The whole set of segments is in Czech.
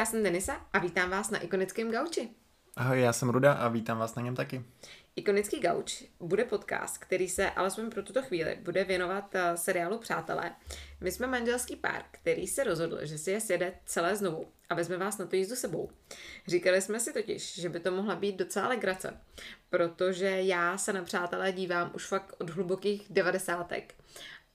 já jsem Denisa a vítám vás na ikonickém gauči. Ahoj, já jsem Ruda a vítám vás na něm taky. Ikonický gauč bude podcast, který se alespoň pro tuto chvíli bude věnovat uh, seriálu Přátelé. My jsme manželský pár, který se rozhodl, že si je sjede celé znovu a vezme vás na tu jízdu sebou. Říkali jsme si totiž, že by to mohla být docela legrace, protože já se na Přátelé dívám už fakt od hlubokých devadesátek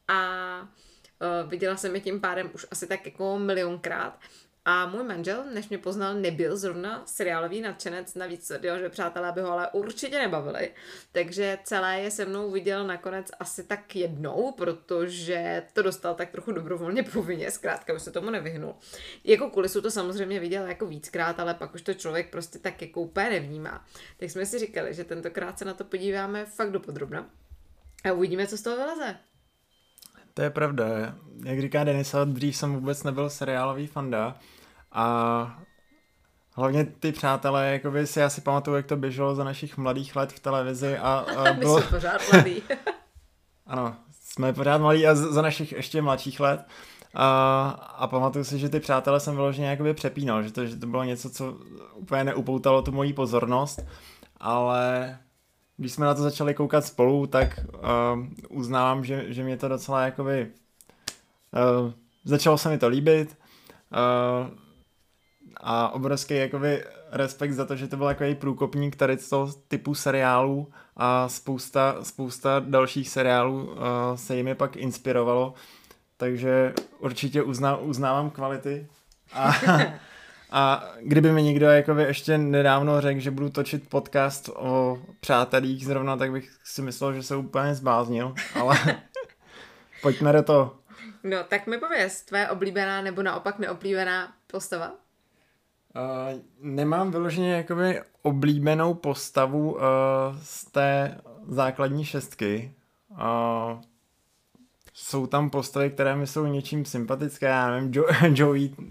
a uh, viděla jsem je tím pádem už asi tak jako milionkrát a můj manžel, než mě poznal, nebyl zrovna seriálový nadšenec, navíc tvrdil, že přátelé by ho ale určitě nebavili. Takže celé je se mnou viděl nakonec asi tak jednou, protože to dostal tak trochu dobrovolně povinně, zkrátka už se tomu nevyhnul. Jako kulisu to samozřejmě viděl jako víckrát, ale pak už to člověk prostě tak jako úplně nevnímá. Tak jsme si říkali, že tentokrát se na to podíváme fakt dopodrobna a uvidíme, co z toho vyleze. To je pravda. Jak říká Denisa, dřív jsem vůbec nebyl seriálový fanda a hlavně ty přátelé, jakoby si asi pamatuju, jak to běželo za našich mladých let v televizi a, a bylo... My jsme pořád mladí. ano, jsme pořád mladí a za našich ještě mladších let. A, a pamatuju si, že ty přátelé jsem vyloženě jakoby přepínal, že to, že to bylo něco, co úplně neupoutalo tu moji pozornost, ale když jsme na to začali koukat spolu, tak uh, uznávám, že, že mě to docela jakoby uh, začalo se mi to líbit uh, a obrovský jakoby respekt za to, že to byl takový průkopník tady z toho typu seriálů a spousta, spousta dalších seriálů uh, se jimi pak inspirovalo, takže určitě uzná, uznávám kvality a A kdyby mi někdo jakoby ještě nedávno řekl, že budu točit podcast o přátelích zrovna, tak bych si myslel, že se úplně zbáznil, ale pojďme do toho. No, tak mi pověz, tvoje oblíbená nebo naopak neoblíbená postava? Uh, nemám vyloženě jakoby oblíbenou postavu uh, z té základní šestky. Uh, jsou tam postavy, které mi jsou něčím sympatické, já nevím, jo, Joey uh,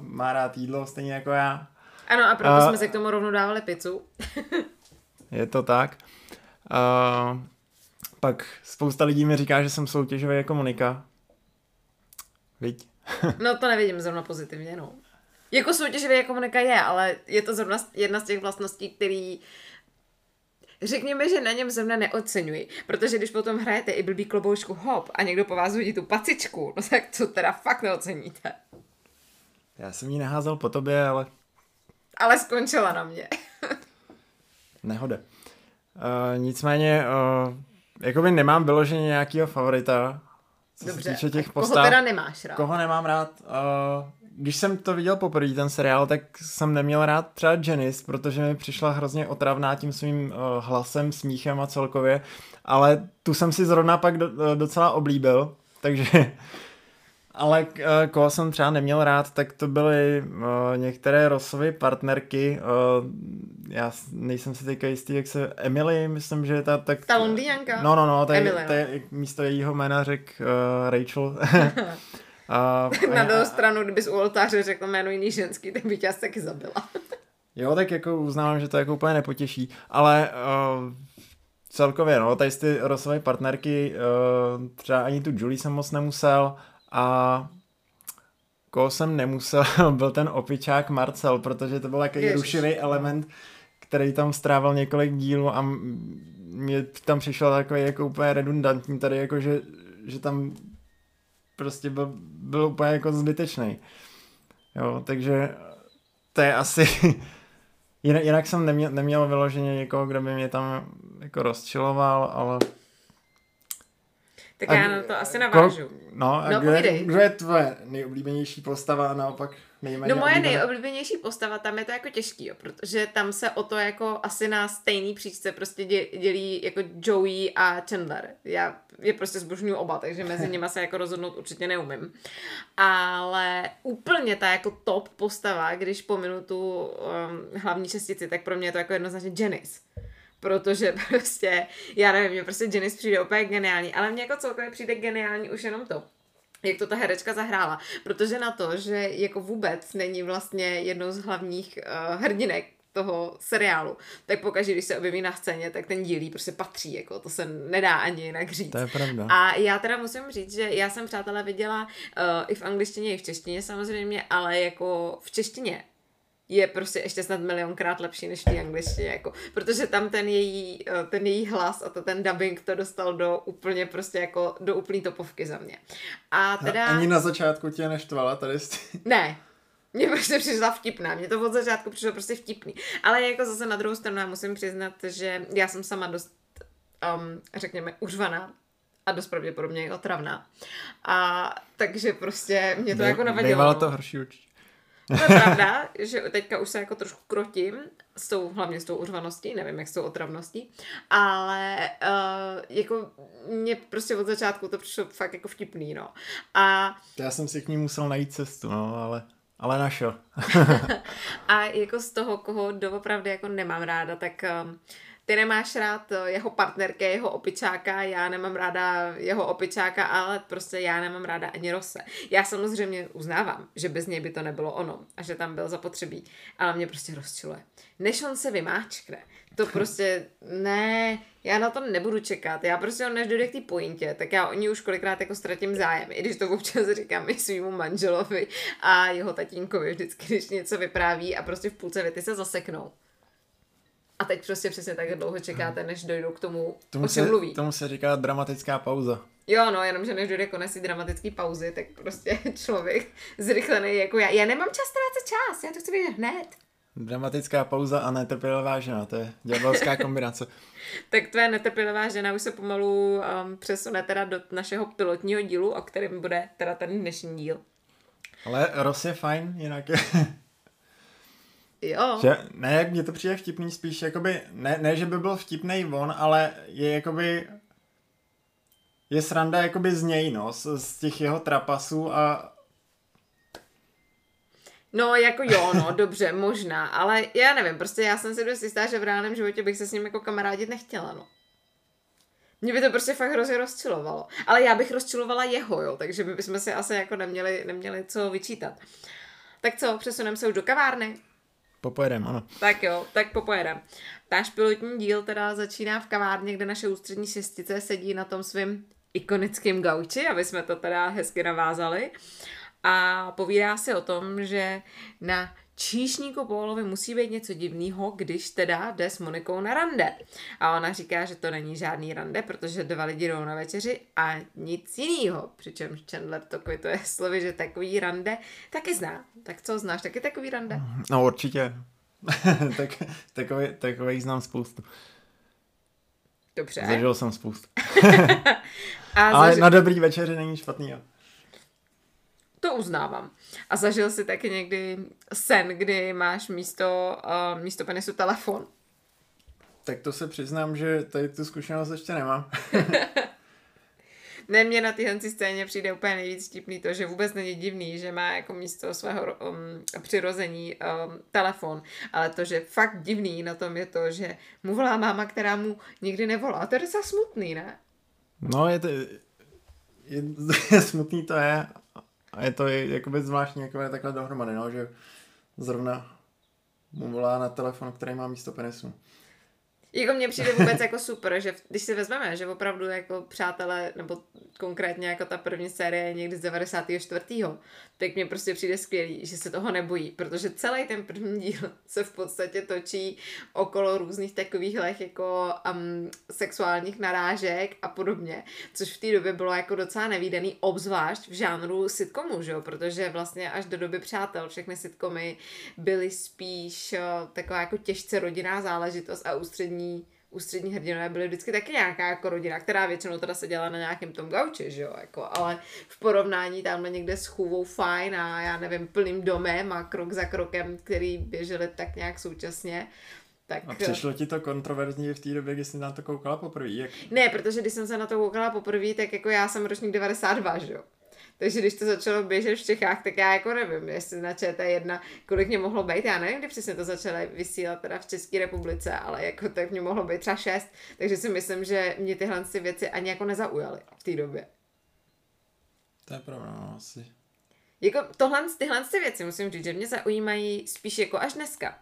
má rád jídlo stejně jako já. Ano a proto uh, jsme se k tomu rovnou dávali pizzu. je to tak. Uh, pak spousta lidí mi říká, že jsem soutěžový jako Monika. Viď? no to nevidím zrovna pozitivně, no. Jako soutěživý jako Monika je, ale je to zrovna jedna z těch vlastností, který Řekněme, že na něm zrovna neoceňuji, protože když potom hrajete i blbý kloboušku hop a někdo po vás hodí tu pacičku, no tak to teda fakt neoceníte. Já jsem ji neházel po tobě, ale... Ale skončila na mě. Nehode. Uh, nicméně, uh, jakoby nemám vyloženě nějakého favorita, co Dobře, se týče těch postav. Koho teda nemáš rád? Koho nemám rád? Uh, když jsem to viděl poprvé, ten seriál, tak jsem neměl rád třeba Janice, protože mi přišla hrozně otravná tím svým uh, hlasem, smíchem a celkově, ale tu jsem si zrovna pak do, uh, docela oblíbil, takže ale uh, koho jsem třeba neměl rád, tak to byly uh, některé Rossovy partnerky. Uh, já nejsem si teďka jistý, jak se... Emily, myslím, že je ta... Tak, ta Londýnka? No, no, no, to je, no. místo jejího jména řek uh, Rachel. A, Na druhou stranu, kdybys u oltáře řekl jméno jiný ženský, tak by tě asi taky zabila. jo, tak jako uznávám, že to jako úplně nepotěší, ale uh, celkově, no, tady ty rosové partnerky, uh, třeba ani tu Julie jsem moc nemusel a koho jsem nemusel, byl ten opičák Marcel, protože to byl takový rušivý element, který tam strávil několik dílů a mě tam přišel takový jako úplně redundantní tady, jako že, že tam prostě byl, byl úplně jako zbytečný. Jo, takže to je asi... jinak, jinak jsem neměl, neměl vyloženě někoho, kdo by mě tam jako rozčiloval, ale... Tak a, já na to asi navážu. Ko, no, a no, kdo, je, kdo je tvoje nejoblíbenější postava a naopak nejméně No moje nejoblíbenější postava, tam je to jako těžký, jo, protože tam se o to jako asi na stejný příčce prostě dělí jako Joey a Chandler. Já je prostě zbožňuju oba, takže mezi nimi se jako rozhodnout určitě neumím. Ale úplně ta jako top postava, když pominu tu um, hlavní čestici, tak pro mě je to jako jednoznačně Janice protože prostě, já nevím, mě prostě Janice přijde úplně geniální, ale mně jako celkově přijde geniální už jenom to, jak to ta herečka zahrála, protože na to, že jako vůbec není vlastně jednou z hlavních uh, hrdinek toho seriálu, tak pokaždé, když se objeví na scéně, tak ten dílí prostě patří, jako to se nedá ani jinak říct. To je pravda. A já teda musím říct, že já jsem přátelé viděla uh, i v angličtině, i v češtině samozřejmě, ale jako v češtině je prostě ještě snad milionkrát lepší než v té angličtině, jako, protože tam ten její, eh, ten její hlas a to, ten dubbing to dostal do úplně prostě jako do úplný topovky za mě. A teda... Ani na začátku tě neštvala tady Ne, mě prostě přišla vtipná, mě to od začátku přišlo prostě vtipný. Ale jako zase na druhou stranu já musím přiznat, že já jsem sama dost, um, řekněme, užvaná a dost pravděpodobně i otravná. A takže prostě mě to Bej, jako navadilo. Bývalo to horší určitě. To je pravda, že teďka už se jako trošku krotím s tou, hlavně s tou urvaností, nevím jak s tou otravností, ale uh, jako mě prostě od začátku to přišlo fakt jako vtipný, no. A... Já jsem si k ní musel najít cestu, no, ale... Ale našel. a jako z toho, koho doopravdy jako nemám ráda, tak um, ty nemáš rád eh, jeho partnerky, jeho opičáka, já nemám ráda jeho opičáka, ale prostě já nemám ráda ani Rose. Já samozřejmě uznávám, že bez něj by to nebylo ono a že tam byl zapotřebí, ale mě prostě rozčiluje. Než on se vymáčkne, to prostě, ne, já na to nebudu čekat. Já prostě, než dojde k té pointě, tak já o ní už kolikrát jako ztratím zájem. I když to občas říkám i svýmu manželovi a jeho tatínkovi vždycky, když něco vypráví a prostě v půlce věty se zaseknou. A teď prostě přesně tak dlouho čekáte, než dojdou k tomu, tomu o čem mluví. Tomu se říká dramatická pauza. Jo, no, jenomže než dojde konec dramatické pauzy, tak prostě člověk zrychlený jako já. Já nemám čas ztrácet čas, já to chci vidět hned. Dramatická pauza a netrpělivá žena, to je ďábelská kombinace. tak tvé netrpělivá žena už se pomalu um, přesune teda do našeho pilotního dílu, o kterém bude teda ten dnešní díl. Ale Ross je fajn, jinak je... Jo. Že, ne, jak mě to přijde vtipný, spíš jakoby, ne, ne, že by byl vtipný on, ale je jakoby, je sranda jakoby z něj, no, z, z těch jeho trapasů a... No, jako jo, no, dobře, možná, ale já nevím, prostě já jsem si dost jistá, že v reálném životě bych se s ním jako kamarádit nechtěla, no. Mě by to prostě fakt hrozně rozčilovalo. Ale já bych rozčilovala jeho, jo, takže by bychom si asi jako neměli, neměli co vyčítat. Tak co, přesuneme se už do kavárny? Popojedem, ano. Tak jo, tak popojedem. Náš pilotní díl teda začíná v kavárně, kde naše ústřední šestice sedí na tom svým ikonickém gauči, aby jsme to teda hezky navázali. A povídá se o tom, že na číšníku Pólovi musí být něco divného, když teda jde s Monikou na rande. A ona říká, že to není žádný rande, protože dva lidi jdou na večeři a nic jiného. Přičemž Chandler to kvituje slovy, že takový rande taky zná. Tak co, znáš taky takový rande? No určitě. tak, takový, takový znám spoustu. Dobře. Zažil jsem spoustu. a Ale zažil... na dobrý večeři není špatný. Jo. To uznávám. A zažil si taky někdy sen, kdy máš místo, uh, místo penisu telefon? Tak to se přiznám, že tady tu zkušenost ještě nemám. ne, mě na téhle scéně přijde úplně nejvíc vtipný to, že vůbec není divný, že má jako místo svého um, přirození um, telefon, ale to, že fakt divný na tom je to, že mu volá máma, která mu nikdy nevolá. A to je docela smutný, ne? No, je to... Je, je smutný to je, a je to jakoby zvláštní jako je takhle dohromady, no, že zrovna mu volá na telefon, který má místo penisu. Jako mně přijde vůbec jako super, že když si vezmeme, že opravdu jako přátelé, nebo konkrétně jako ta první série někdy z 94. tak mně prostě přijde skvělý, že se toho nebojí, protože celý ten první díl se v podstatě točí okolo různých takových jako um, sexuálních narážek a podobně, což v té době bylo jako docela nevýdaný, obzvlášť v žánru sitcomu, že jo? protože vlastně až do doby přátel všechny sitcomy byly spíš uh, taková jako těžce rodinná záležitost a ústřední ústřední hrdinové byly vždycky taky nějaká jako rodina, která většinou teda seděla na nějakém tom gauči, že jo, jako, ale v porovnání tamhle někde s chůvou fajn a já nevím, plným domem a krok za krokem, který běželi tak nějak současně, tak... A přišlo ti to kontroverzní v té době, kdy jsi na to koukala poprvé? Jak... Ne, protože když jsem se na to koukala poprvé, tak jako já jsem ročník 92, že jo. Takže když to začalo běžet v Čechách, tak já jako nevím, jestli na ČT1, kolik mě mohlo být, já nevím, kdy přesně to začalo vysílat teda v České republice, ale jako tak mě mohlo být třeba šest, takže si myslím, že mě tyhle věci ani jako nezaujaly v té době. To je pravda, no, asi. Jako tohle, tyhle ty věci musím říct, že mě zaujímají spíš jako až dneska.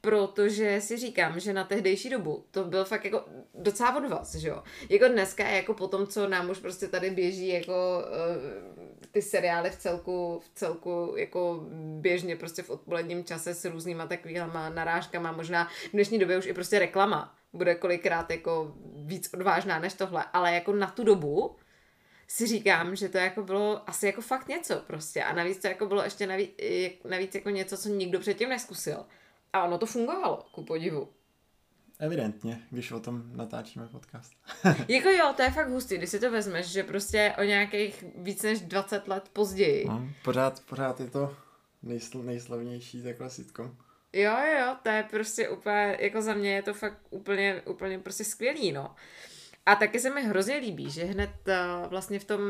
Protože si říkám, že na tehdejší dobu to byl fakt jako docela od vás, že jo. Jako dneska, jako po tom, co nám už prostě tady běží jako uh, ty seriály v celku, v celku jako běžně prostě v odpoledním čase s různýma takovýma narážkama, možná v dnešní době už i prostě reklama bude kolikrát jako víc odvážná než tohle, ale jako na tu dobu si říkám, že to jako bylo asi jako fakt něco prostě a navíc to jako bylo ještě navíc, navíc jako něco, co nikdo předtím neskusil. A ono to fungovalo, ku podivu. Evidentně, když o tom natáčíme podcast. jako jo, to je fakt hustý, když si to vezmeš, že prostě o nějakých víc než 20 let později. No, pořád, pořád je to nejsl, nejslavnější takhle sitcom. Jo, jo, jo, to je prostě úplně, jako za mě je to fakt úplně, úplně prostě skvělý, no. A taky se mi hrozně líbí, že hned uh, vlastně v tom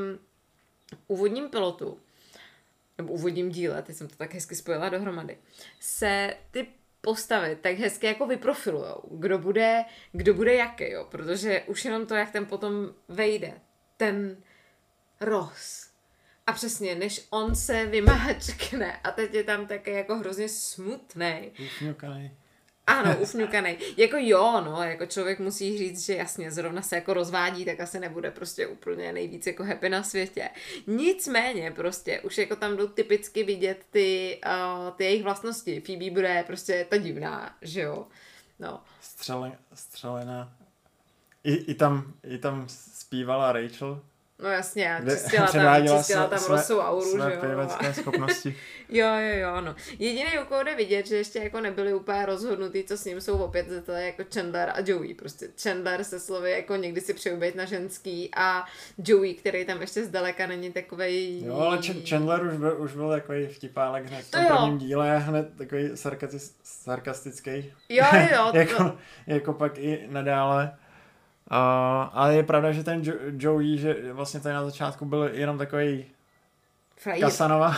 úvodním pilotu, nebo úvodním díle, teď jsem to tak hezky spojila dohromady, se ty postavy tak hezky jako vyprofilujou, kdo bude, kdo bude jaký, jo, protože už jenom to, jak ten potom vejde, ten Ross. A přesně, než on se vymáčkne a teď je tam také jako hrozně smutný. Ano, ufňukaný. Jako jo, no, jako člověk musí říct, že jasně, zrovna se jako rozvádí, tak asi nebude prostě úplně nejvíc jako happy na světě. Nicméně prostě už jako tam jdou typicky vidět ty, uh, ty jejich vlastnosti. Phoebe bude prostě ta divná, že jo. No. Střele, střelená. I, i, tam, I tam zpívala Rachel, No jasně, čistila tam, čistila tam své, rosou auru, své že jo. schopnosti. jo, jo, jo, no. Jediný, u koho jde vidět, že ještě jako nebyli úplně rozhodnutý, co s ním jsou opět, to je jako Chandler a Joey. Prostě Chandler se slovy jako někdy si přeju být na ženský a Joey, který tam ještě zdaleka není takový. Jo, ale Chandler už byl, už byl takový vtipálek hned v tom prvním díle, hned takový sarkastický. Jo, jo. jako, to... jako pak i nadále. Uh, ale je pravda, že ten jo- Joey, že vlastně tady na začátku byl jenom takový Kasanova.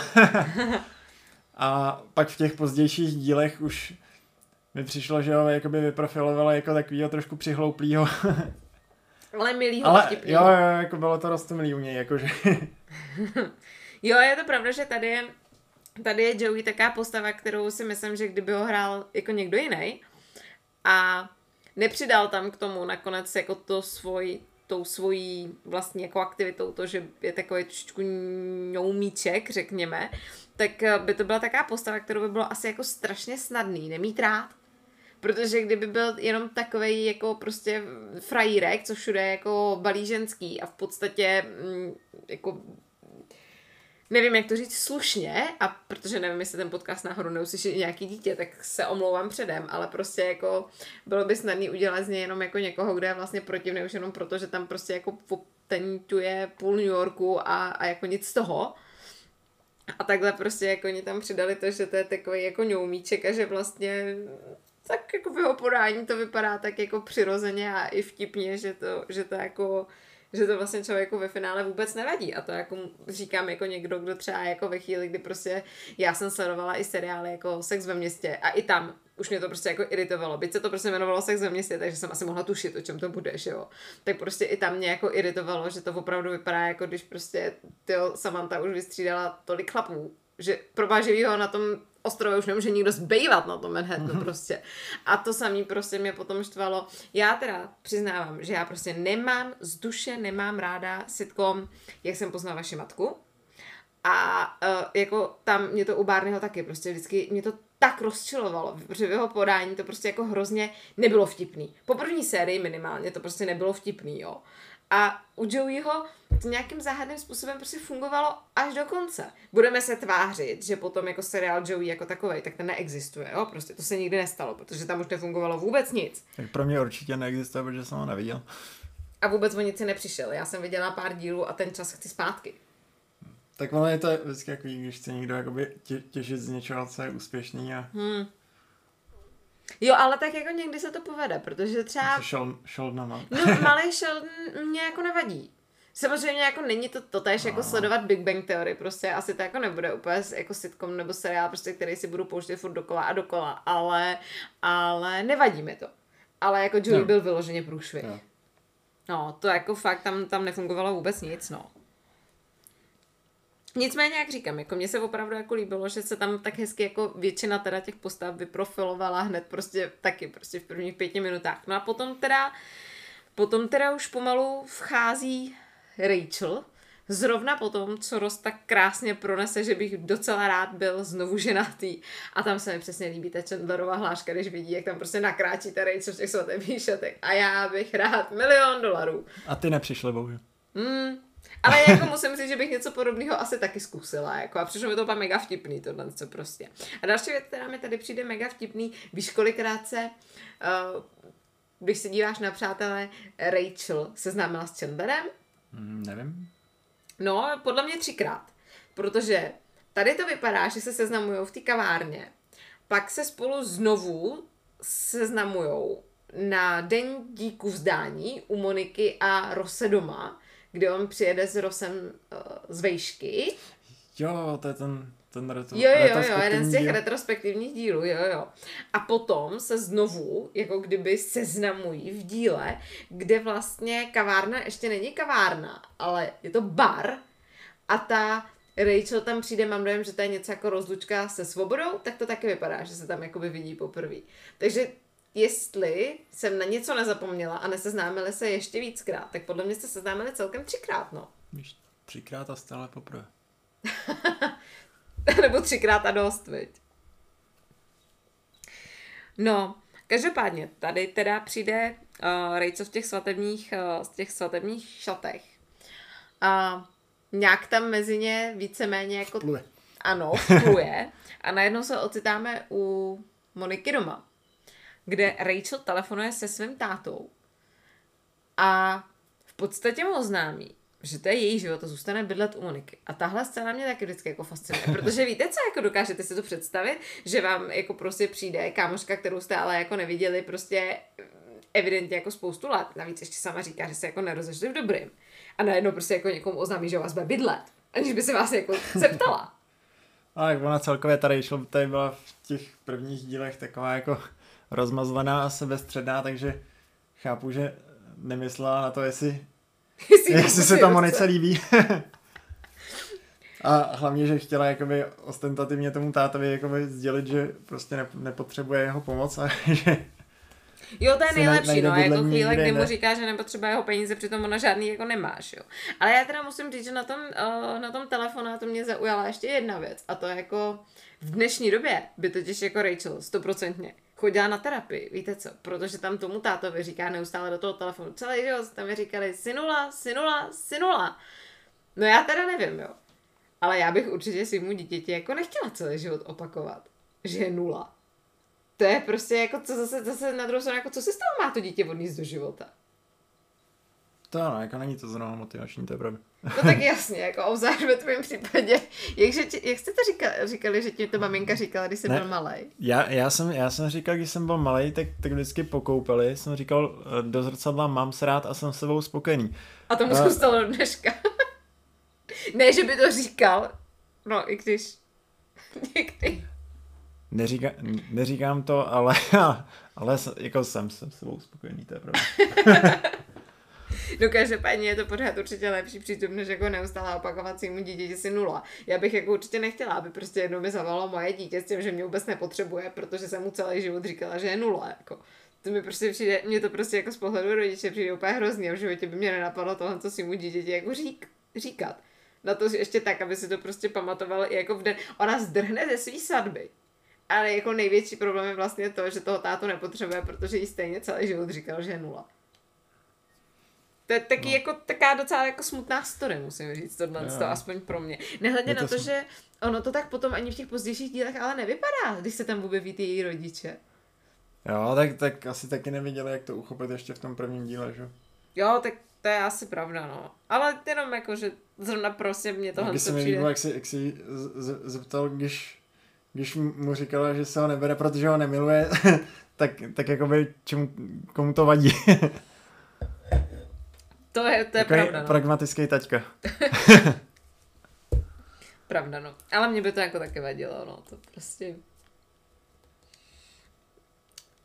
a pak v těch pozdějších dílech už mi přišlo, že ho jakoby vyprofilovalo jako takovýho trošku přihlouplýho. Ale milýho, Ale jo, jo, jako bylo to rostomilý u něj, jakože. jo, je to pravda, že tady je, tady je Joey taká postava, kterou si myslím, že kdyby ho hrál jako někdo jiný a nepřidal tam k tomu nakonec jako to svoj, tou svojí vlastní jako aktivitou, to, že je takový trošičku ňoumíček, řekněme, tak eh, by to byla taková postava, kterou by bylo asi jako strašně snadný nemít rád. Protože kdyby byl jenom takový jako prostě frajírek, co všude jako balí ženský a v podstatě mm, jako nevím, jak to říct slušně, a protože nevím, jestli ten podcast náhodou neuslyší nějaký dítě, tak se omlouvám předem, ale prostě jako bylo by snadné udělat z něj jenom jako někoho, kde je vlastně protivný už jenom proto, že tam prostě jako potentuje půl New Yorku a, a jako nic z toho. A takhle prostě jako oni tam přidali to, že to je takový jako ňoumíček a že vlastně tak jako v jeho podání to vypadá tak jako přirozeně a i vtipně, že to, že to jako že to vlastně člověku ve finále vůbec nevadí. A to jako říkám jako někdo, kdo třeba jako ve chvíli, kdy prostě já jsem sledovala i seriály jako Sex ve městě a i tam už mě to prostě jako iritovalo. Byť se to prostě jmenovalo Sex ve městě, takže jsem asi mohla tušit, o čem to bude, že jo. Tak prostě i tam mě jako iritovalo, že to opravdu vypadá jako když prostě tyjo, Samantha už vystřídala tolik chlapů, že pro ho na tom ostrově už nemůže nikdo zbývat na tom Manhattanu mm-hmm. prostě. A to samý prostě mě potom štvalo. Já teda přiznávám, že já prostě nemám z duše, nemám ráda sitcom, jak jsem poznala vaši matku. A uh, jako tam mě to u Barneyho taky prostě vždycky, mě to tak rozčilovalo, protože v jeho podání to prostě jako hrozně nebylo vtipný. Po první sérii minimálně to prostě nebylo vtipný, jo. A u Joeyho to nějakým záhadným způsobem prostě fungovalo až do konce. Budeme se tvářit, že potom jako seriál Joey jako takový, tak ten neexistuje, jo? Prostě to se nikdy nestalo, protože tam už nefungovalo vůbec nic. Tak pro mě určitě neexistuje, protože jsem ho neviděl. A vůbec o nic si nepřišel. Já jsem viděla pár dílů a ten čas chci zpátky. Tak ono je to vždycky jako, když chce někdo jakoby tě, těžit z něčeho, co je úspěšný a... Hmm. Jo, ale tak jako někdy se to povede, protože třeba... Šel, Sheldon, no. no, malý Sheldon mě jako nevadí. Samozřejmě jako není to totéž jako sledovat Big Bang Theory, prostě asi to jako nebude úplně jako sitcom nebo seriál, prostě, který si budu pouštět furt dokola a dokola, ale, ale nevadí mi to. Ale jako Joey no. byl vyloženě průšvih. No. no, to jako fakt tam, tam nefungovalo vůbec nic, no. Nicméně, jak říkám, jako mně se opravdu jako líbilo, že se tam tak hezky jako většina teda těch postav vyprofilovala hned prostě taky prostě v prvních pěti minutách. No a potom teda, potom teda už pomalu vchází Rachel, zrovna po tom, co Ross tak krásně pronese, že bych docela rád byl znovu ženatý. A tam se mi přesně líbí ta Chandlerova hláška, když vidí, jak tam prostě nakráčí ta Rachel v těch svatých šatech. A já bych rád milion dolarů. A ty nepřišly, bohužel. Mm, ale jako musím říct, že bych něco podobného asi taky zkusila. Jako, a přišlo mi to pak mega vtipný, tohle co prostě. A další věc, která mi tady přijde mega vtipný, víš kolikrát se, uh, když se díváš na přátelé, Rachel seznámila s Chandlerem? Mm, nevím. No, podle mě třikrát. Protože tady to vypadá, že se seznamují v té kavárně, pak se spolu znovu seznamují na den díku vzdání u Moniky a Rose doma, kde on přijede s Rosem uh, z vejšky. Jo, to je ten, ten retro, Jo, jo, jo, jeden z těch díl. retrospektivních dílů, jo, jo. A potom se znovu, jako kdyby seznamují v díle, kde vlastně kavárna ještě není kavárna, ale je to bar a ta Rachel tam přijde, mám dojem, že to je něco jako rozlučka se svobodou, tak to taky vypadá, že se tam jakoby vidí poprvé. Takže jestli jsem na něco nezapomněla a neseznámili se ještě víckrát, tak podle mě jste seznámili celkem třikrát, no. Víš, třikrát a stále poprvé. Nebo třikrát a dost, viď? No, každopádně, tady teda přijde uh, Rachel v těch svatebních, uh, z těch svatebních šatech. A nějak tam mezi ně víceméně jako... Pluje. Ano, pluje. a najednou se ocitáme u Moniky doma, kde Rachel telefonuje se svým tátou a v podstatě mu oznámí, že to je její život a zůstane bydlet u Moniky. A tahle scéna mě taky vždycky jako fascinuje, protože víte, co jako dokážete si to představit, že vám jako prostě přijde kámoška, kterou jste ale jako neviděli prostě evidentně jako spoustu let. Navíc ještě sama říká, že se jako nerozešli v dobrým. A najednou prostě jako někomu oznámí, že vás bude bydlet. Aniž by se vás jako zeptala. A jak ona celkově tady šlo, tady byla v těch prvních dílech taková jako rozmazlená a sebestředná, takže chápu, že nemyslela na to, jestli jestli, jestli se to Monice líbí. A hlavně, že chtěla jakoby ostentativně tomu tátovi jakoby sdělit, že prostě nepotřebuje jeho pomoc a že Jo, to je nejlepší, no, jako chvíle, kdy mu říká, že nepotřebuje jeho peníze, přitom ona žádný jako nemáš, jo. Ale já teda musím říct, že na tom, uh, na tom telefonátu mě zaujala ještě jedna věc a to jako v dnešní době by totiž jako Rachel stoprocentně chodila na terapii, víte co, protože tam tomu tátovi říká neustále do toho telefonu, celý život tam mi říkali synula, synula, synula. No já teda nevím, jo. Ale já bych určitě svýmu dítěti jako nechtěla celý život opakovat, že je nula. To je prostě jako, co zase, zase na druhou stranu, jako co si z toho má to dítě odníst do života? To ano, jako není to zrovna motivační, to je pravda. No tak jasně, jako obzvlášť ve tvém případě. Jakže, jak jste to říkali, říkali, že ti to maminka říkala, když jsi ne, byl malý? Já, já, jsem, já jsem říkal, když jsem byl malý, tak, tak vždycky pokoupili. Jsem říkal, eh, do zrcadla mám se rád a jsem s sebou spokojený. A tomu a... zůstalo do dneška. ne, že by to říkal, no i když někdy. Neříká, neříkám to, ale, ale jako jsem, jsem s sebou spokojený, to je pravda. No každopádně je to pořád určitě lepší přístup, než jako neustále opakovat svýmu dítěti si nula. Já bych jako určitě nechtěla, aby prostě jednou mi zavolalo moje dítě s tím, že mě vůbec nepotřebuje, protože jsem mu celý život říkala, že je nula. Jako. To mi prostě přijde, mě to prostě jako z pohledu rodiče přijde úplně hrozně, v životě by mě nenapadlo tohle, co si mu dítěti jako řík, říkat. Na to ještě tak, aby si to prostě pamatoval i jako v den. Ona zdrhne ze svý sadby. Ale jako největší problém je vlastně to, že toho tátu nepotřebuje, protože jí stejně celý život říkal, že je nula. To je taky no. jako taká docela jako smutná story, musím říct, tohle, to aspoň pro mě. Nehledně na to, sm... že ono to tak potom ani v těch pozdějších dílech ale nevypadá, když se tam objeví ty její rodiče. Jo, tak, tak asi taky neviděli, jak to uchopit ještě v tom prvním díle, že? Jo, tak to je asi pravda, no. Ale jenom jako, že zrovna prostě mě tohle Když se mi líbilo, jak si, jak si zeptal, když, když mu říkala, že se ho nebere, protože ho nemiluje, tak, tak jakoby čemu, komu to vadí. To je, to je pravda. No. Pragmatický taťka. pravda, no. Ale mě by to jako taky vadilo, no. To prostě...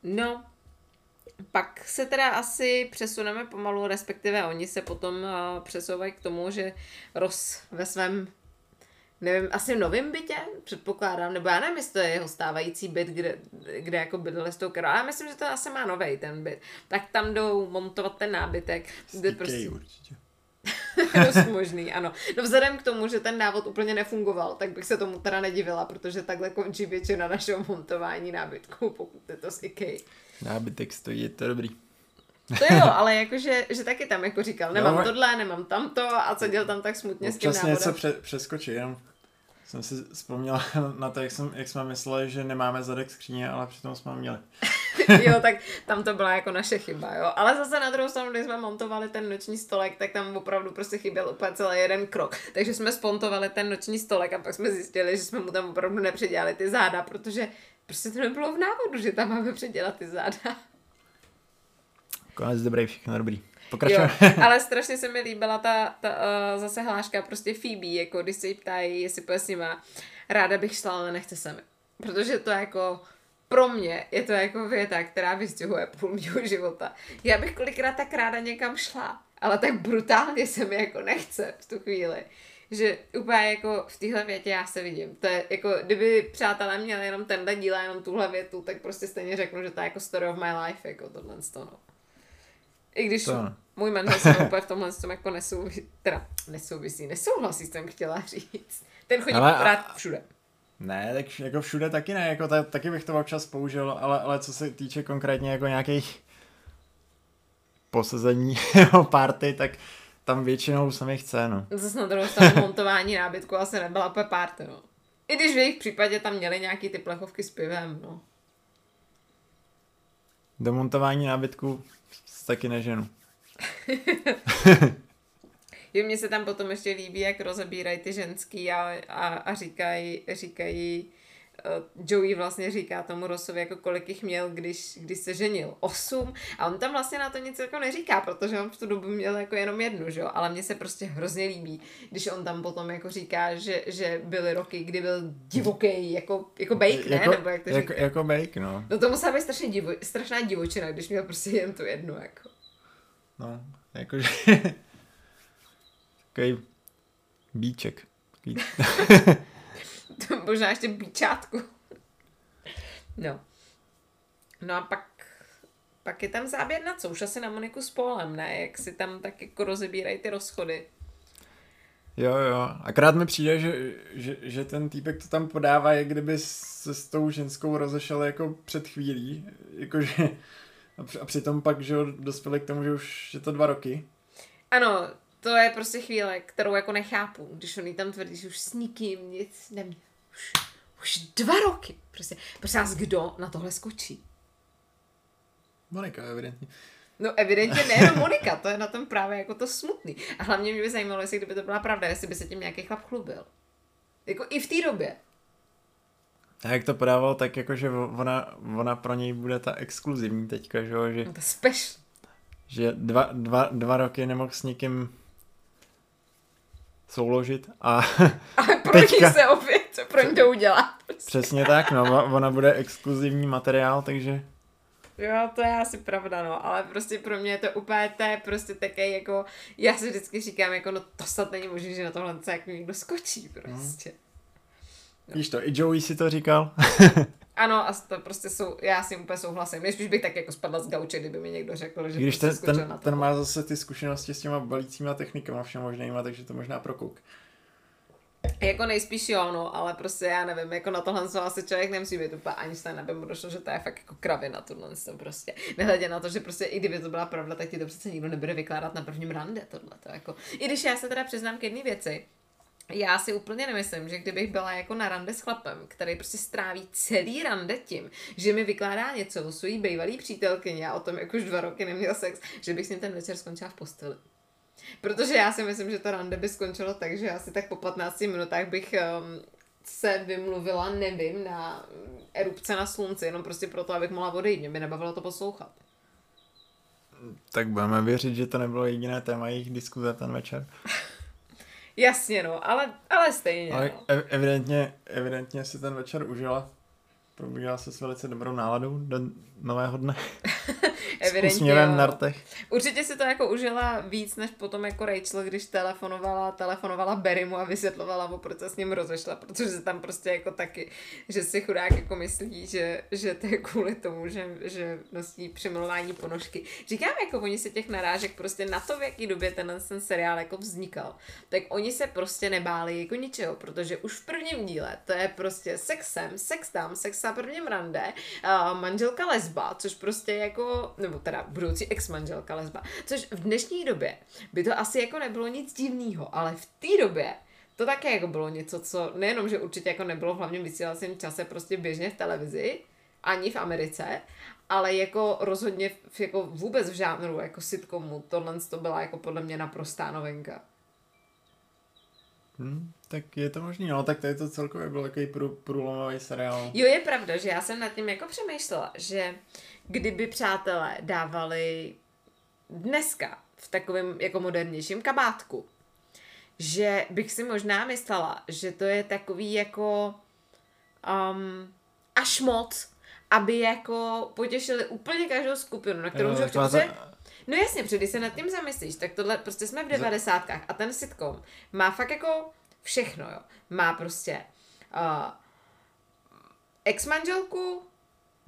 No, pak se teda asi přesuneme pomalu, respektive oni se potom uh, přesouvají k tomu, že Ross ve svém nevím, asi v novém bytě, předpokládám, nebo já nevím, jestli to je jeho stávající byt, kde, kde jako bydleli s tou Karol, ale myslím, že to asi má nový ten byt. Tak tam jdou montovat ten nábytek, kde prostě... určitě. Dost možný, ano. No vzhledem k tomu, že ten návod úplně nefungoval, tak bych se tomu teda nedivila, protože takhle končí většina našeho montování nábytku, pokud je to z IKEA. Nábytek stojí, je to dobrý. To jo, ale jakože, že taky tam jako říkal, nemám jo, tohle, nemám tamto a co dělal tam tak smutně s tím návodem. něco pře- přeskočit, jenom jsem si vzpomněla na to, jak, jsem, jak jsme mysleli, že nemáme zadek skříně, ale přitom jsme měli. jo, tak tam to byla jako naše chyba, jo. Ale zase na druhou stranu, když jsme montovali ten noční stolek, tak tam opravdu prostě chyběl úplně celý jeden krok. Takže jsme spontovali ten noční stolek a pak jsme zjistili, že jsme mu tam opravdu nepředělali ty záda, protože prostě to nebylo v návodu, že tam máme předělat ty záda. Konec dobrý, všechno dobrý. Jo, ale strašně se mi líbila ta, ta uh, zase hláška prostě Phoebe, jako když se jí ptají, jestli půjde s nima, ráda bych šla, ale nechce se mi. Protože to jako pro mě je to jako věta, která vystihuje půl mého života. Já bych kolikrát tak ráda někam šla, ale tak brutálně se mi jako nechce v tu chvíli. Že úplně jako v téhle větě já se vidím. To je jako, kdyby přátelé měli jenom tenhle díl a jenom tuhle větu, tak prostě stejně řeknu, že to je jako story of my life, jako tohle no. I když to. můj manžel se úplně v tomhle tom jako nesouvisí, teda nesouvisí, nesouhlasí, jsem chtěla říct. Ten chodí ale, rád všude. Ne, tak jako všude taky ne, jako ta, taky bych to občas použil, ale, ale co se týče konkrétně jako nějakých posazení nebo party, tak tam většinou se mi chce, no. Zase na druhou stranu montování nábytku asi nebyla úplně party, no. I když v jejich případě tam měli nějaký ty plechovky s pivem, no. Do montování nábytku taky neženu. jo, mně se tam potom ještě líbí, jak rozebírají ty ženský a, a, a říkají, říkají Joey vlastně říká tomu Rosovi, jako kolik jich měl, když, když se ženil. Osm. A on tam vlastně na to nic jako neříká, protože on v tu dobu měl jako jenom jednu, že jo. Ale mně se prostě hrozně líbí, když on tam potom jako říká, že, že byly roky, kdy byl divoký, jako, jako bake, ne? Jako, Nebo jak to jako, jako bake, no. No to musela být strašně divo, strašná divočina, když měl prostě jen tu jednu, jako. No, jakože... Takový bíček. Takový... to možná ještě bíčátku. No. No a pak, pak je tam záběr na co? Už asi na Moniku s Polem, ne? Jak si tam tak jako rozebírají ty rozchody. Jo, jo. Akorát mi přijde, že, že, že ten týpek to tam podává, jak kdyby se s tou ženskou rozešel jako před chvílí. Jakože... A přitom pak, že dospěli k tomu, že už je to dva roky. Ano, to je prostě chvíle, kterou jako nechápu, když on tam tvrdí, že už s nikým nic neměl. Už, už dva roky. Prostě, prostě nás kdo na tohle skočí? Monika, evidentně. No evidentně ne, no Monika, to je na tom právě jako to smutný. A hlavně mě by zajímalo, jestli kdyby to byla pravda, jestli by se tím nějaký chlap chlubil. Jako i v té době. A jak to podával, tak jakože ona, ona pro něj bude ta exkluzivní teďka, že jo? Že, no, ta special. Že dva, dva, dva roky nemohl s někým souložit a... Ale pro teďka... ní se opět, co pro ní to udělá. Prostě. Přesně tak, no, ona bude exkluzivní materiál, takže... Jo, to je asi pravda, no, ale prostě pro mě je to úplně to je prostě také jako, já si vždycky říkám, jako no to snad není možné, že na tohle se jako někdo skočí prostě. Hmm. No. Víš to, i Joey si to říkal. ano, a to prostě jsou, já si úplně souhlasím. Než bych tak jako spadla z gauče, kdyby mi někdo řekl, že Když prostě ten, ten, na to. ten má zase ty zkušenosti s těma balícíma technikama všem možnýma, takže to možná prokouk. Jako nejspíš jo, no, ale prostě já nevím, jako na tohle se asi člověk nemusí být úplně Einstein, aby mu došlo, že to je fakt jako kravina tohle to prostě. Nehledě na to, že prostě i kdyby to byla pravda, tak ti to přece nikdo nebude vykládat na prvním rande tohle. To jako. I když já se teda přiznám k jedné věci, já si úplně nemyslím, že kdybych byla jako na rande s chlapem, který prostě stráví celý rande tím, že mi vykládá něco o svojí bývalý přítelkyni a o tom, jak už dva roky neměl sex, že bych s ním ten večer skončila v posteli. Protože já si myslím, že to rande by skončilo tak, že asi tak po 15 minutách bych um, se vymluvila, nevím, na erupce na slunci, jenom prostě proto, abych mohla odejít. Mě by nebavilo to poslouchat. Tak budeme věřit, že to nebylo jediné téma jejich diskuze ten večer. Jasně, no, ale, ale stejně. Ale no. evidentně, evidentně si ten večer užila. Probíhala se s velice dobrou náladou do nového dne. evidentně... úsměvem na rtech. Určitě si to jako užila víc, než potom jako Rachel, když telefonovala, telefonovala Berrymu a vysvětlovala mu, proč se s ním rozešla, protože se tam prostě jako taky, že si chudák jako myslí, že, že to je kvůli tomu, že, že nosí přemilování ponožky. Říkám, jako oni se těch narážek prostě na to, v jaký době ten, ten seriál jako vznikal, tak oni se prostě nebáli jako ničeho, protože už v prvním díle to je prostě sexem, sex tam, sex na prvním rande, uh, manželka lesba, což prostě jako, nebo teda budoucí ex-manželka lesba, což v dnešní době by to asi jako nebylo nic divného, ale v té době to také jako bylo něco, co nejenom, že určitě jako nebylo v hlavním vysílacím čase prostě běžně v televizi, ani v Americe, ale jako rozhodně v, jako vůbec v žánru jako sitcomu tohle to byla jako podle mě naprostá novinka. Hmm, tak je to možný, no, tak tady to celkově byl takový prů, průlomový seriál. Jo, je pravda, že já jsem nad tím jako přemýšlela, že kdyby přátelé dávali dneska v takovém jako modernějším kabátku, že bych si možná myslela, že to je takový jako um, až moc, aby jako potěšili úplně každou skupinu, na kterou Jo, chtít. ta- No jasně, protože když se nad tím zamyslíš, tak tohle prostě jsme v devadesátkách a ten sitcom má fakt jako všechno, jo. Má prostě uh, ex-manželku,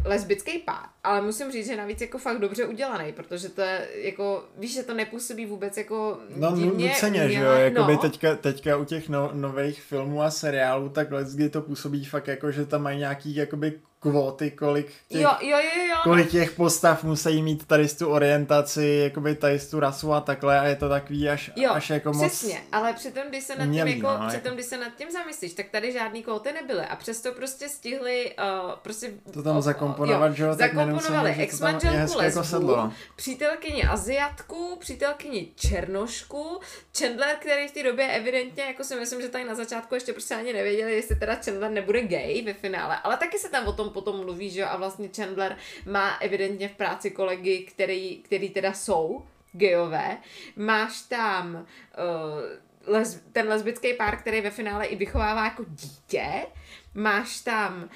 lesbický pár, ale musím říct, že navíc jako fakt dobře udělaný, protože to je jako, víš, že to nepůsobí vůbec jako No divně, nuceně, že jo, jakoby no. teďka, teďka u těch no, nových filmů a seriálů, tak kdy to působí fakt jako, že tam mají nějaký jakoby kvóty, kolik těch, Jo, jo, jo, jo. kolik těch postav musí mít tady tu orientaci, jakoby tady tu rasu a takhle a je to takový až, Jo, až jako moc... přesně, ale přitom, když se nad tím, jako, no, přitom, jako- když se nad tím zamyslíš, tak tady žádný kvóty nebyly a přesto prostě stihli uh, prostě To tam o- zakomponovat, že jo, zakomponovali že tam je ex-manželku jako lesbu, no. přítelkyni Aziatku, přítelkyni Černošku, Chandler, který v té době evidentně, jako si myslím, že tady na začátku ještě prostě ani nevěděli, jestli teda Chandler nebude gay ve finále, ale taky se tam o tom potom mluví, že a vlastně Chandler má evidentně v práci kolegy, který, který teda jsou gayové. Máš tam uh, les, ten lesbický pár, který ve finále i vychovává jako dítě. Máš tam uh,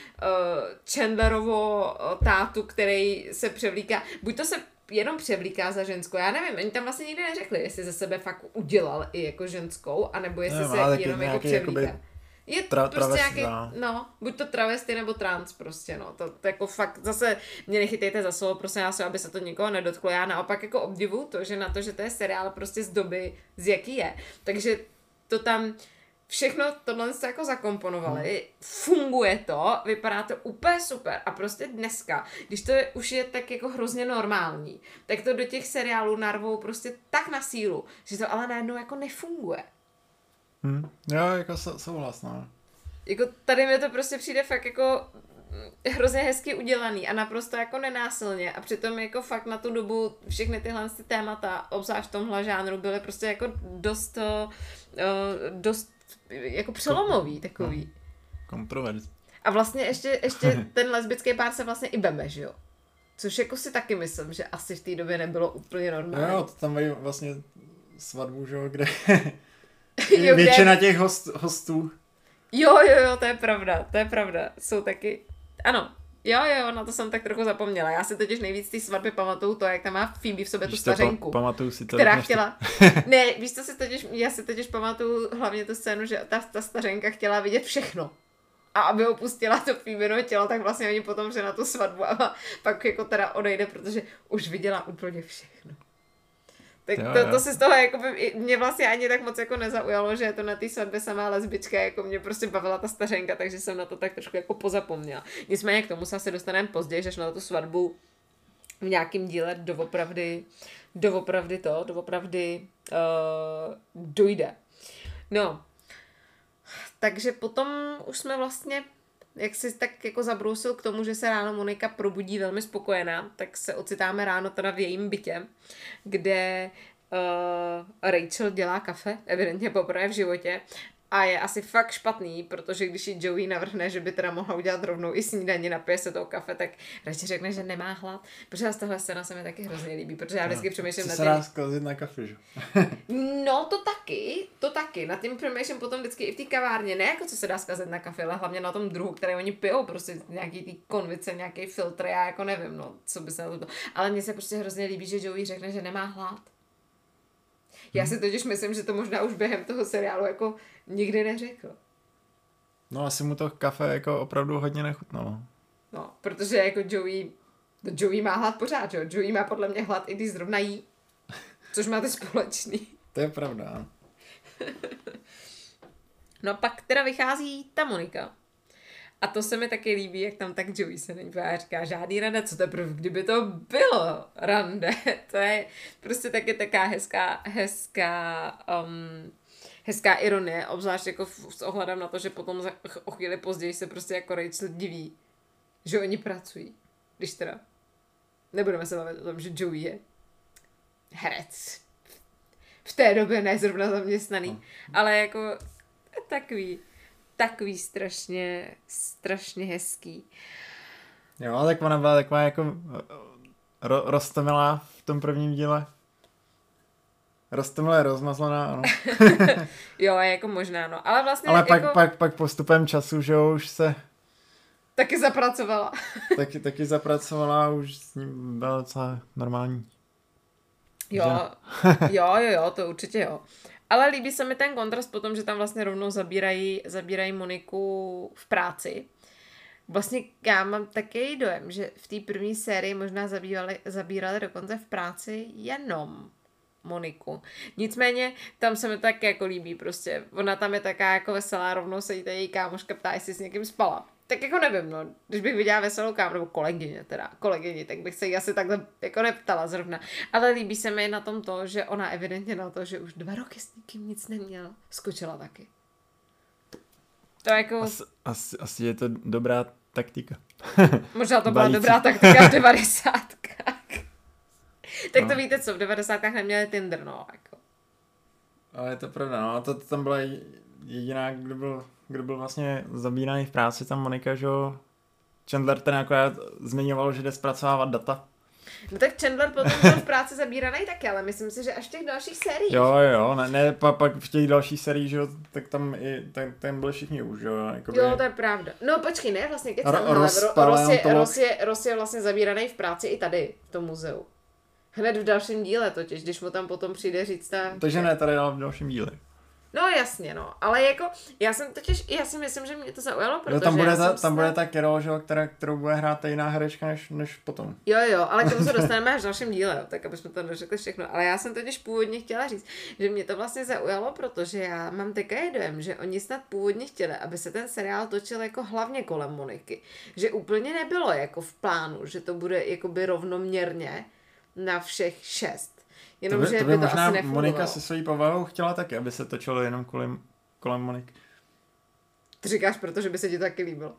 Chandlerovo uh, tátu, který se převlíká, buď to se jenom převlíká za ženskou, já nevím, oni tam vlastně nikdy neřekli, jestli ze sebe fakt udělal i jako ženskou, anebo jestli Ne, se jenom jako převlíká. jakoby, Je tra- prostě nějaký, no. no, buď to travesty nebo trans prostě, no, to, to jako fakt, zase mě nechytejte za slovo, prosím já se, aby se to nikoho nedotklo, já naopak jako obdivu to, že na to, že to je seriál prostě z doby, z jaký je, takže to tam, všechno tohle jste jako zakomponovali, Hmm. funguje to, vypadá to úplně super a prostě dneska, když to je, už je tak jako hrozně normální, tak to do těch seriálů narvou prostě tak na sílu, že to ale najednou jako nefunguje. Hm. Jo, jako sou- souhlas, no. Jako tady mi to prostě přijde fakt jako mm, hrozně hezky udělaný a naprosto jako nenásilně a přitom jako fakt na tu dobu všechny tyhle ty témata, obzvlášť v tomhle žánru, byly prostě jako dost, uh, dost jako přelomový takový. Kontroverz. A vlastně ještě, ještě ten lesbický pár se vlastně i beme, že jo? Což jako si taky myslím, že asi v té době nebylo úplně normální. Jo, to tam mají vlastně svatbu, že jo, kde Jo, kde- většina těch host, hostů. Jo, jo, jo, to je pravda, to je pravda. Jsou taky, ano, jo, jo, na to jsem tak trochu zapomněla. Já si totiž nejvíc ty svatby pamatuju to, jak tam má Phoebe v sobě tu Víš to, stařenku. pa, pamatuju si to. která než to- chtěla, ne, víš, co si totiž, já si totiž pamatuju hlavně tu scénu, že ta, ta stařenka chtěla vidět všechno. A aby opustila to Phoebino tělo, tak vlastně oni potom, že na tu svatbu a pak jako teda odejde, protože už viděla úplně všechno. Tak Jo, to, jo. to si z toho, jako by, mě vlastně ani tak moc jako nezaujalo, že je to na té svatbě samá lesbička, jako mě prostě bavila ta stařenka, takže jsem na to tak trošku jako pozapomněla. Nicméně k tomu se asi dostaneme později, až na tu svatbu v nějakém díle doopravdy, doopravdy to, doopravdy uh, dojde. No, takže potom už jsme vlastně, jak si tak jako zabrousil k tomu, že se ráno Monika probudí velmi spokojená, tak se ocitáme ráno teda v jejím bytě, kde uh, Rachel dělá kafe, evidentně poprvé v životě, a je asi fakt špatný, protože když ji Joey navrhne, že by teda mohla udělat rovnou i snídaní, napije se toho kafe, tak radši řekne, že nemá hlad. Protože z tohle scéna se mi taky hrozně líbí, protože já vždycky přemýšlím na se dá zkazit na kafe, že? No to taky, to taky. Na tím přemýšlím potom vždycky i v té kavárně, ne jako co se dá zkazit na kafe, ale hlavně na tom druhu, který oni pijou, prostě nějaký ty konvice, nějaký filtr, já jako nevím, no, co by se na to Ale mně se prostě hrozně líbí, že Joey řekne, že nemá hlad. Já si totiž myslím, že to možná už během toho seriálu jako nikdy neřekl. No asi mu to kafe jako opravdu hodně nechutnalo. No, protože jako Joey, to Joey má hlad pořád, jo? Joey má podle mě hlad, i když zrovna jí. Což máte společný. To je pravda. No pak teda vychází ta Monika. A to se mi taky líbí, jak tam tak Joey se není a říká, žádný rande, co teprve, kdyby to bylo rande. to je prostě taky taká hezká, hezká, um, hezká ironie, obzvlášť jako s ohledem na to, že potom za, o chvíli později se prostě jako Rachel diví, že oni pracují. Když teda nebudeme se bavit o tom, že Joey je herec. V té době ne zrovna zaměstnaný, no. ale jako takový, takový strašně, strašně hezký. Jo, tak ona byla taková jako ro, rostomilá v tom prvním díle. Rostomilá je rozmazlená, ano. jo, jako možná, no. Ale vlastně Ale jako... pak, pak, pak postupem času, že jo, už se... Taky zapracovala. taky, taky zapracovala, už s ním byla docela normální. Jo, jo, jo, jo, to určitě jo. Ale líbí se mi ten kontrast potom, že tam vlastně rovnou zabírají, zabírají Moniku v práci. Vlastně já mám takový dojem, že v té první sérii možná zabírali, zabírali dokonce v práci jenom Moniku. Nicméně tam se mi tak jako líbí prostě. Ona tam je taká jako veselá, rovnou se jí ta její kámoška ptá, jestli s někým spala tak jako nevím, no, když bych viděla veselou kámo, nebo kolegyně teda, kolegyně, tak bych se jí asi takhle jako neptala zrovna. Ale líbí se mi na tom to, že ona evidentně na to, že už dva roky s nikým nic neměla, skočila taky. To jako... Asi, asi, asi je to dobrá taktika. Možná to byla dobrá taktika v devadesátkách. tak no. to víte co, v devadesátkách neměli Tinder, no, jako. Ale je to pravda, no, to, to tam byla jediná, kdo byl kdo byl vlastně zabíraný v práci, tam Monika, že Chandler ten jako zmiňoval, že jde zpracovávat data. No tak Chandler potom byl v práci zabíraný taky, ale myslím si, že až v těch dalších sériích. Jo, jo, ne, ne pa, pak v těch dalších sériích, že jo, tak tam i, ten, ten byli všichni už, jo. Jakoby... Jo, to je pravda. No počkej, ne, vlastně kecám, Ro- Ross, Ross, je, je, je vlastně zabíraný v práci i tady, v tom muzeu. Hned v dalším díle totiž, když mu tam potom přijde říct ta... Takže ne, tady v dalším díle. No jasně, no, ale jako, já jsem totiž, já si myslím, že mě to zaujalo, protože jo, tam bude, ta, tam snad... bude ta Carol, že, která, kterou bude hrát ta jiná herečka než, než potom. Jo, jo, ale k tomu se dostaneme až v dalším díle, tak aby jsme to neřekli všechno. Ale já jsem totiž původně chtěla říct, že mě to vlastně zaujalo, protože já mám takový dojem, že oni snad původně chtěli, aby se ten seriál točil jako hlavně kolem Moniky. Že úplně nebylo jako v plánu, že to bude jakoby rovnoměrně na všech šest Jenom, to by, že to by, by to možná asi Monika se svojí povahou chtěla taky, aby se točilo jenom kolem, kolem Monik. Ty říkáš, protože by se ti to taky líbilo.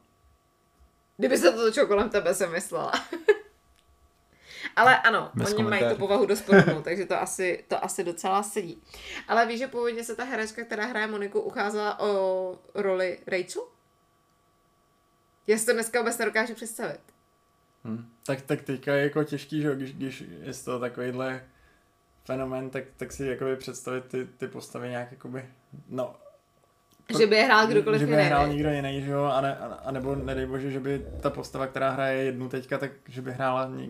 Kdyby se to točilo kolem tebe, jsem myslela. Ale ano, Bez oni mají tu povahu dost podobnou, takže to asi, to asi docela sedí. Ale víš, že původně se ta herečka, která hraje Moniku, ucházela o roli Rachel? Já si to dneska vůbec nedokážu představit. Hmm. Tak, tak teďka je jako těžký, že když, když je to takovýhle fenomén, tak, tak si jakoby představit ty, ty postavy nějak jakoby, no, že by je hrál kdokoliv Že by je hrál někdo jiný, že jo, a, ne, a nebo nedej bože, že by ta postava, která hraje jednu teďka, tak že by hrála něk,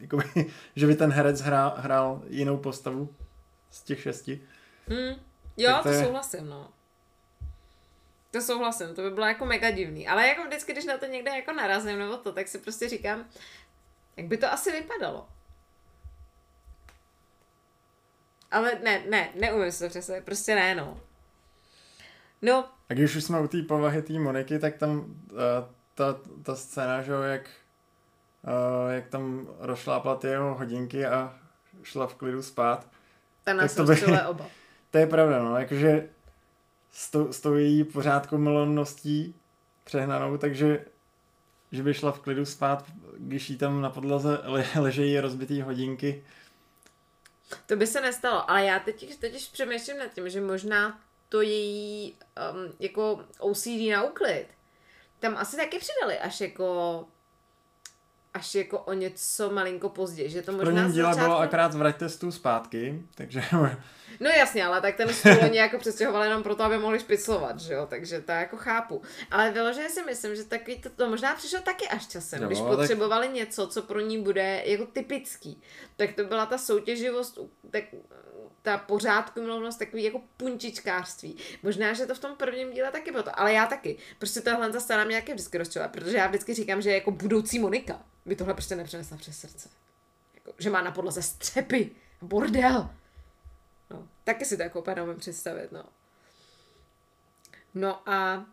jakoby, že by ten herec hrál, hrál jinou postavu z těch šesti. Hmm. Jo, to, to je... souhlasím, no. To souhlasím, to by bylo jako mega divný. Ale jako vždycky, když na to někde jako narazím nebo to, tak si prostě říkám, jak by to asi vypadalo. Ale ne, ne, neumím si to představit, prostě ne, no. No. A když už jsme u té povahy té Moniky, tak tam uh, ta, ta scéna, že jo, jak, uh, jak tam rozšlápla ty jeho hodinky a šla v klidu spát. Ta nás to by, oba. To je pravda, no, jakože s, to, s tou její pořádkou milonností přehnanou, takže že by šla v klidu spát, když jí tam na podlaze le, ležejí rozbitý hodinky, to by se nestalo, ale já teď, teď přemýšlím nad tím, že možná to její um, jako OCD na úklid, tam asi taky přidali až jako až jako o něco malinko později, že to možná První díla začátku... bylo akorát vrať stůl zpátky, takže... No jasně, ale tak ten stůl oni jako přestěhovali jenom proto, aby mohli špiclovat, že jo, takže to jako chápu. Ale vyloženě si myslím, že taky to, to možná přišlo taky až časem, Jo, když tak- potřebovali něco, co pro ní bude jako typický. Tak to byla ta soutěživost, tak ta pořádku milovnost, takový jako punčičkářství. Možná, že to v tom prvním díle taky bylo to, ale já taky. Prostě tohle ta scéna mě vždycky rozčila, protože já vždycky říkám, že jako budoucí Monika by tohle prostě nepřenesla přes srdce. Jako, že má na podlaze střepy, bordel. No, taky si to jako úplně představit, no. No a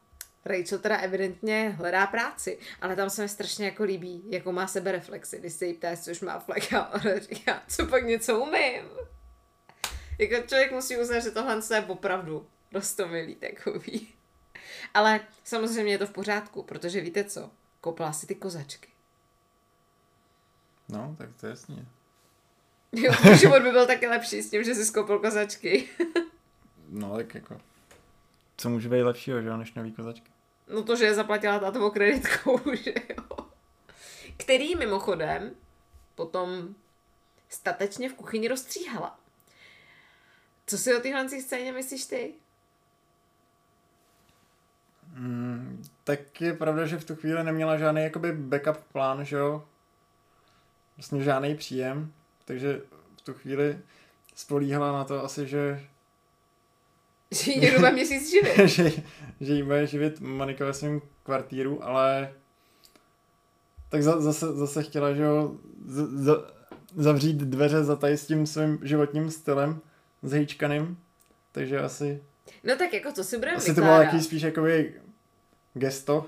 Rachel teda evidentně hledá práci, ale tam se mi strašně jako líbí, jako má sebereflexy, když se jí ptá, což má flek a ona říká, co pak něco umím. Jako člověk musí uznat, že tohle je opravdu rostomilý takový. Ale samozřejmě je to v pořádku, protože víte co? Kopla si ty kozačky. No, tak to je jasně. Jo, život by byl taky lepší s tím, že jsi skopil kozačky. No, tak jako... Co může být lepšího, že jo, než nový kozačky? No to, že je zaplatila tátovou kreditkou, že jo. Který mimochodem potom statečně v kuchyni rozstříhala. Co si o téhle scéně myslíš ty? Mm, tak je pravda, že v tu chvíli neměla žádný jakoby backup plán, že jo? Vlastně žádný příjem, takže v tu chvíli spolíhala na to asi, že, Že ji někdo bude měsíc živit. že, že jí bude živit Monika ve svém kvartíru, ale tak za, zase, zase chtěla, že jo, z, z, zavřít dveře za tady s tím svým životním stylem zhýčkaným, takže asi, No tak jako, co si budeme asi to bylo vykládat? taky spíš jakoby gesto,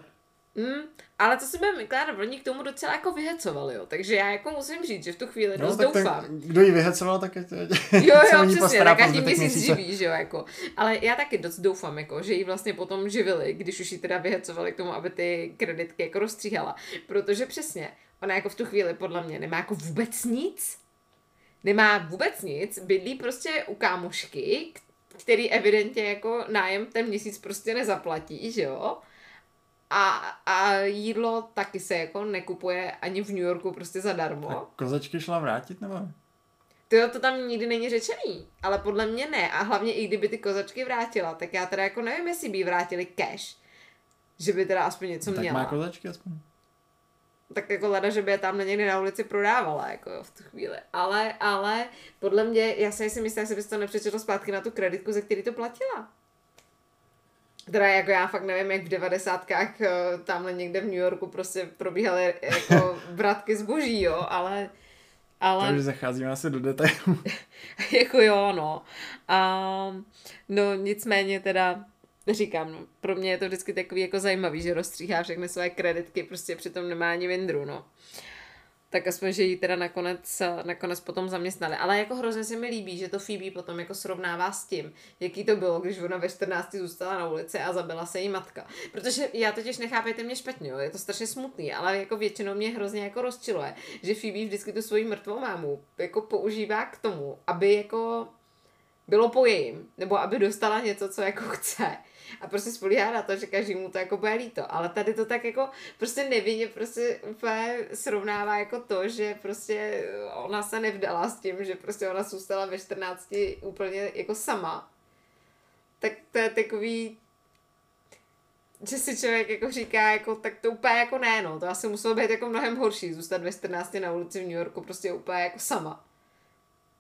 Mm, ale co si budeme vykládat, oni k tomu docela jako vyhecovali, jo. Takže já jako musím říct, že v tu chvíli dost No, tak doufám. ten, kdo ji vyhecoval, tak je to... Jo, jo, přesně, tak jí zbytek měsíc živí, že jo, jako. Ale já taky dost doufám, jako, že ji vlastně potom živili, když už ji teda vyhecovali k tomu, aby ty kreditky jako rozstříhala. Protože přesně, ona jako v tu chvíli podle mě nemá jako vůbec nic. Nemá vůbec nic, bydlí prostě u kámošky, který evidentně jako nájem ten měsíc prostě nezaplatí, že jo. A, a jídlo taky se jako nekupuje ani v New Yorku prostě zadarmo. A kozačky šla vrátit, nebo? To jo, to tam nikdy není řečený, ale podle mě ne. A hlavně i kdyby ty kozačky vrátila, tak já teda jako nevím, jestli by vrátili cash. Že by teda aspoň něco tak měla. má kozačky aspoň. Tak jako leda, že by je tam někdy na ulici prodávala, jako jo, v tu chvíli. Ale, ale podle mě, já si myslím, že bys to nepřečetl zpátky na tu kreditku, ze který to platila. Teda jako já fakt nevím, jak v devadesátkách eh, tamhle někde v New Yorku prostě probíhaly jako vratky zboží, jo, ale... ale... Už zacházíme asi do detailů. jako jo, no. A, no nicméně teda říkám, no, pro mě je to vždycky takový jako zajímavý, že rozstříhá všechny své kreditky, prostě přitom nemá ani vindru, no. Tak aspoň, že ji teda nakonec, nakonec potom zaměstnali. Ale jako hrozně se mi líbí, že to Phoebe potom jako srovnává s tím, jaký to bylo, když ona ve 14 zůstala na ulici a zabila se jí matka. Protože já totiž nechápejte mě špatně, jo, je to strašně smutný, ale jako většinou mě hrozně jako rozčiluje, že Phoebe vždycky tu svoji mrtvou mámu jako používá k tomu, aby jako bylo po jejím, nebo aby dostala něco, co jako chce. A prostě spolíhá na to, že každý mu to jako bude líto. Ale tady to tak jako prostě nevinně prostě úplně srovnává jako to, že prostě ona se nevdala s tím, že prostě ona zůstala ve 14 úplně jako sama. Tak to je takový že si člověk jako říká, jako, tak to úplně jako ne, no, to asi muselo být jako mnohem horší, zůstat ve 14 na ulici v New Yorku prostě úplně jako sama.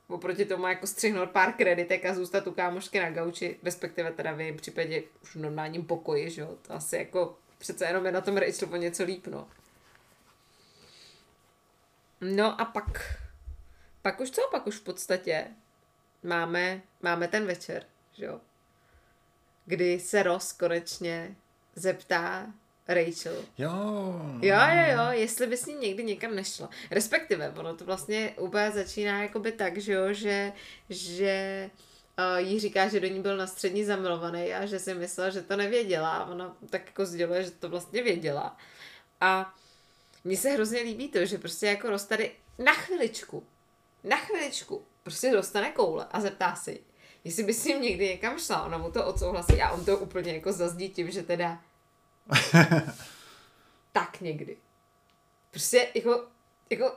Oproti tomu jako střihnout pár kreditek a zůstat u kámošky na gauči, respektive teda v jejím případě už v normálním pokoji, že jo, to asi jako přece jenom je na tom Rachel o něco líp, no. No a pak, pak už co, pak už v podstatě máme, máme ten večer, že jo, kdy se Ross konečně zeptá Rachel, Jo. Jo, jo, jo, jestli by s ním někdy někam nešla. Respektive, ono to vlastně úplně začíná jakoby tak, že jo, že, že uh, jí říká, že do ní byl na střední zamilovaný a že si myslela, že to nevěděla. Ona tak jako sděluje, že to vlastně věděla. A mně se hrozně líbí to, že prostě jako Ross tady na chviličku, na chviličku prostě dostane koule a zeptá si, jestli by s ním někdy někam šla, ona mu to odsouhlasí a on to úplně jako zazdí tím, že teda tak někdy. Prostě jako, jako,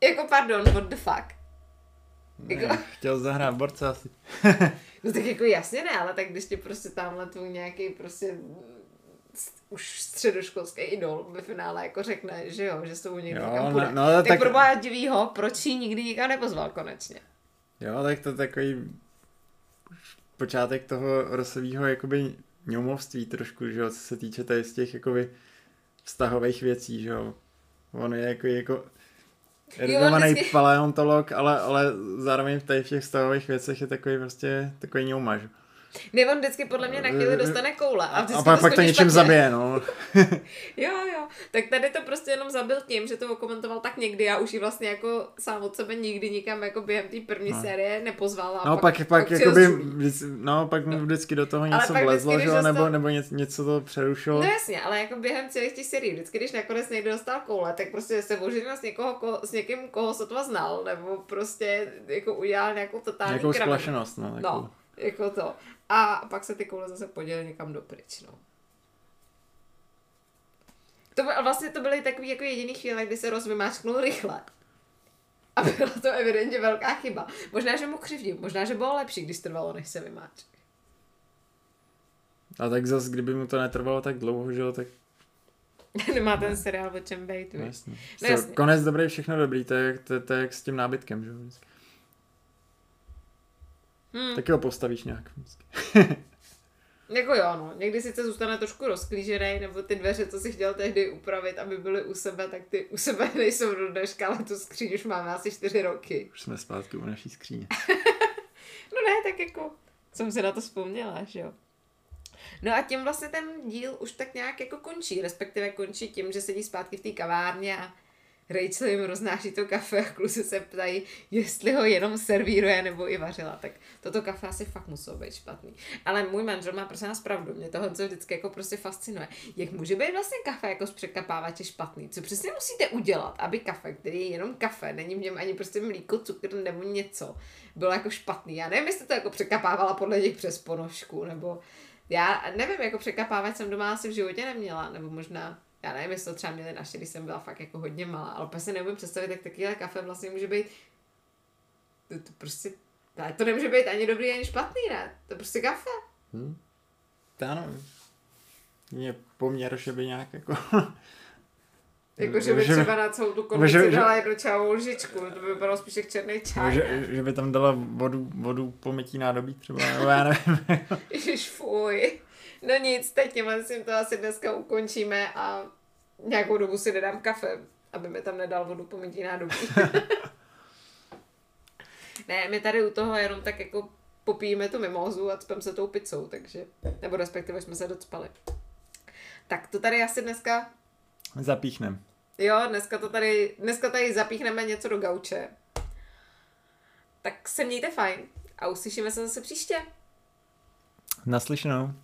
jako pardon, what the fuck. Jako... Ne, chtěl zahrát borce asi. no tak jako jasně ne, ale tak když ti prostě tamhle tu nějaký prostě už středoškolský idol ve finále jako řekne, že jo, že s tou někdy jo. No, no, tak, tak pro divýho, proč ji nikdy nikam nepozval konečně. Jo, tak to takový počátek toho rosového jakoby ňoumovství trošku, že jo, co se týče tady z těch jakoby vztahových věcí, že jo. On je jako, jako erudovaný vždycky... paleontolog, ale, ale zároveň v těch vztahových věcech je takový prostě takový ňoumaž. Ne, on vždycky podle mě na chvíli dostane koule. A, a pak, pak to něčím špatně. zabije, no. jo, jo. Tak tady to prostě jenom zabil tím, že to okomentoval tak někdy a už ji vlastně jako sám od sebe nikdy nikam jako během té první no. série nepozval. A no, pak, pak, pak, jako by, no, pak mu no. vždycky do toho něco vlezlo, že dostal... nebo, nebo něco, něco to přerušilo. No jasně, ale jako během celých těch serií, vždycky, když nakonec někdo dostal koule, tak prostě se oženil s, někoho, ko, s někým, koho sotva znal, nebo prostě jako udělal nějakou totální Nějakou splašenost, no. Takovou. No, jako to. A pak se ty koule zase podělily někam dopryč, no. To by, vlastně to byly takový jako jediný chvíle, kdy se rozvymáčknul rychle. A byla to evidentně velká chyba. Možná, že mu křivdím, možná, že bylo lepší, když trvalo, než se vymáčk. A tak zase, kdyby mu to netrvalo tak dlouho, že jo, tak... Nemá ten seriál o čem bejt, no, jasně. No, jasně. Konec dobrý, všechno dobrý, to je, to, to je jak s tím nábytkem, že jo. Hmm. Tak ho postavíš nějak. jako jo, no. Někdy sice zůstane trošku rozklížený, nebo ty dveře, co si chtěl tehdy upravit, aby byly u sebe, tak ty u sebe nejsou do dneška, ale tu skříň už máme asi čtyři roky. Už jsme zpátky u naší skříně. no ne, tak jako jsem si na to vzpomněla, že jo. No a tím vlastně ten díl už tak nějak jako končí, respektive končí tím, že sedí zpátky v té kavárně a Rachel jim roznáší to kafe a kluci se ptají, jestli ho jenom servíruje nebo i vařila. Tak toto kafe asi fakt muselo být špatný. Ale můj manžel má prostě nás pravdu. Mě tohle co vždycky jako prostě fascinuje. Jak může být vlastně kafe jako z překapávače špatný? Co přesně musíte udělat, aby kafe, který je jenom kafe, není v něm ani prostě mlíko, cukr nebo něco, bylo jako špatný. Já nevím, jestli to jako překapávala podle nich přes ponožku, nebo já nevím, jako překapávat jsem doma asi v životě neměla, nebo možná já nevím, jestli to třeba měli naše, když jsem byla fakt jako hodně malá, ale úplně si neumím představit, jak takovýhle kafe vlastně může být, to, to prostě, to nemůže být ani dobrý, ani špatný, ne? To je prostě kafe. Hmm. To ano. Je poměr, že by nějak jako... Jako, že by třeba na celou tu konvici dala jednu čajovou lžičku, to by bylo spíš jak černý čaj. Že, že, by tam dala vodu, vodu po mytí nádobí třeba, nebo já nevím. Ježiš, fuj. No nic, teď si to asi dneska ukončíme a nějakou dobu si nedám kafe, aby mi tam nedal vodu po mytí nádobí. ne, my tady u toho jenom tak jako popijeme tu mimozu a cpem se tou pizzou, takže, nebo respektive jsme se docpali. Tak to tady asi dneska... Zapíchnem. Jo, dneska to tady, dneska tady zapíchneme něco do gauče. Tak se mějte fajn a uslyšíme se zase příště. Naslyšenou.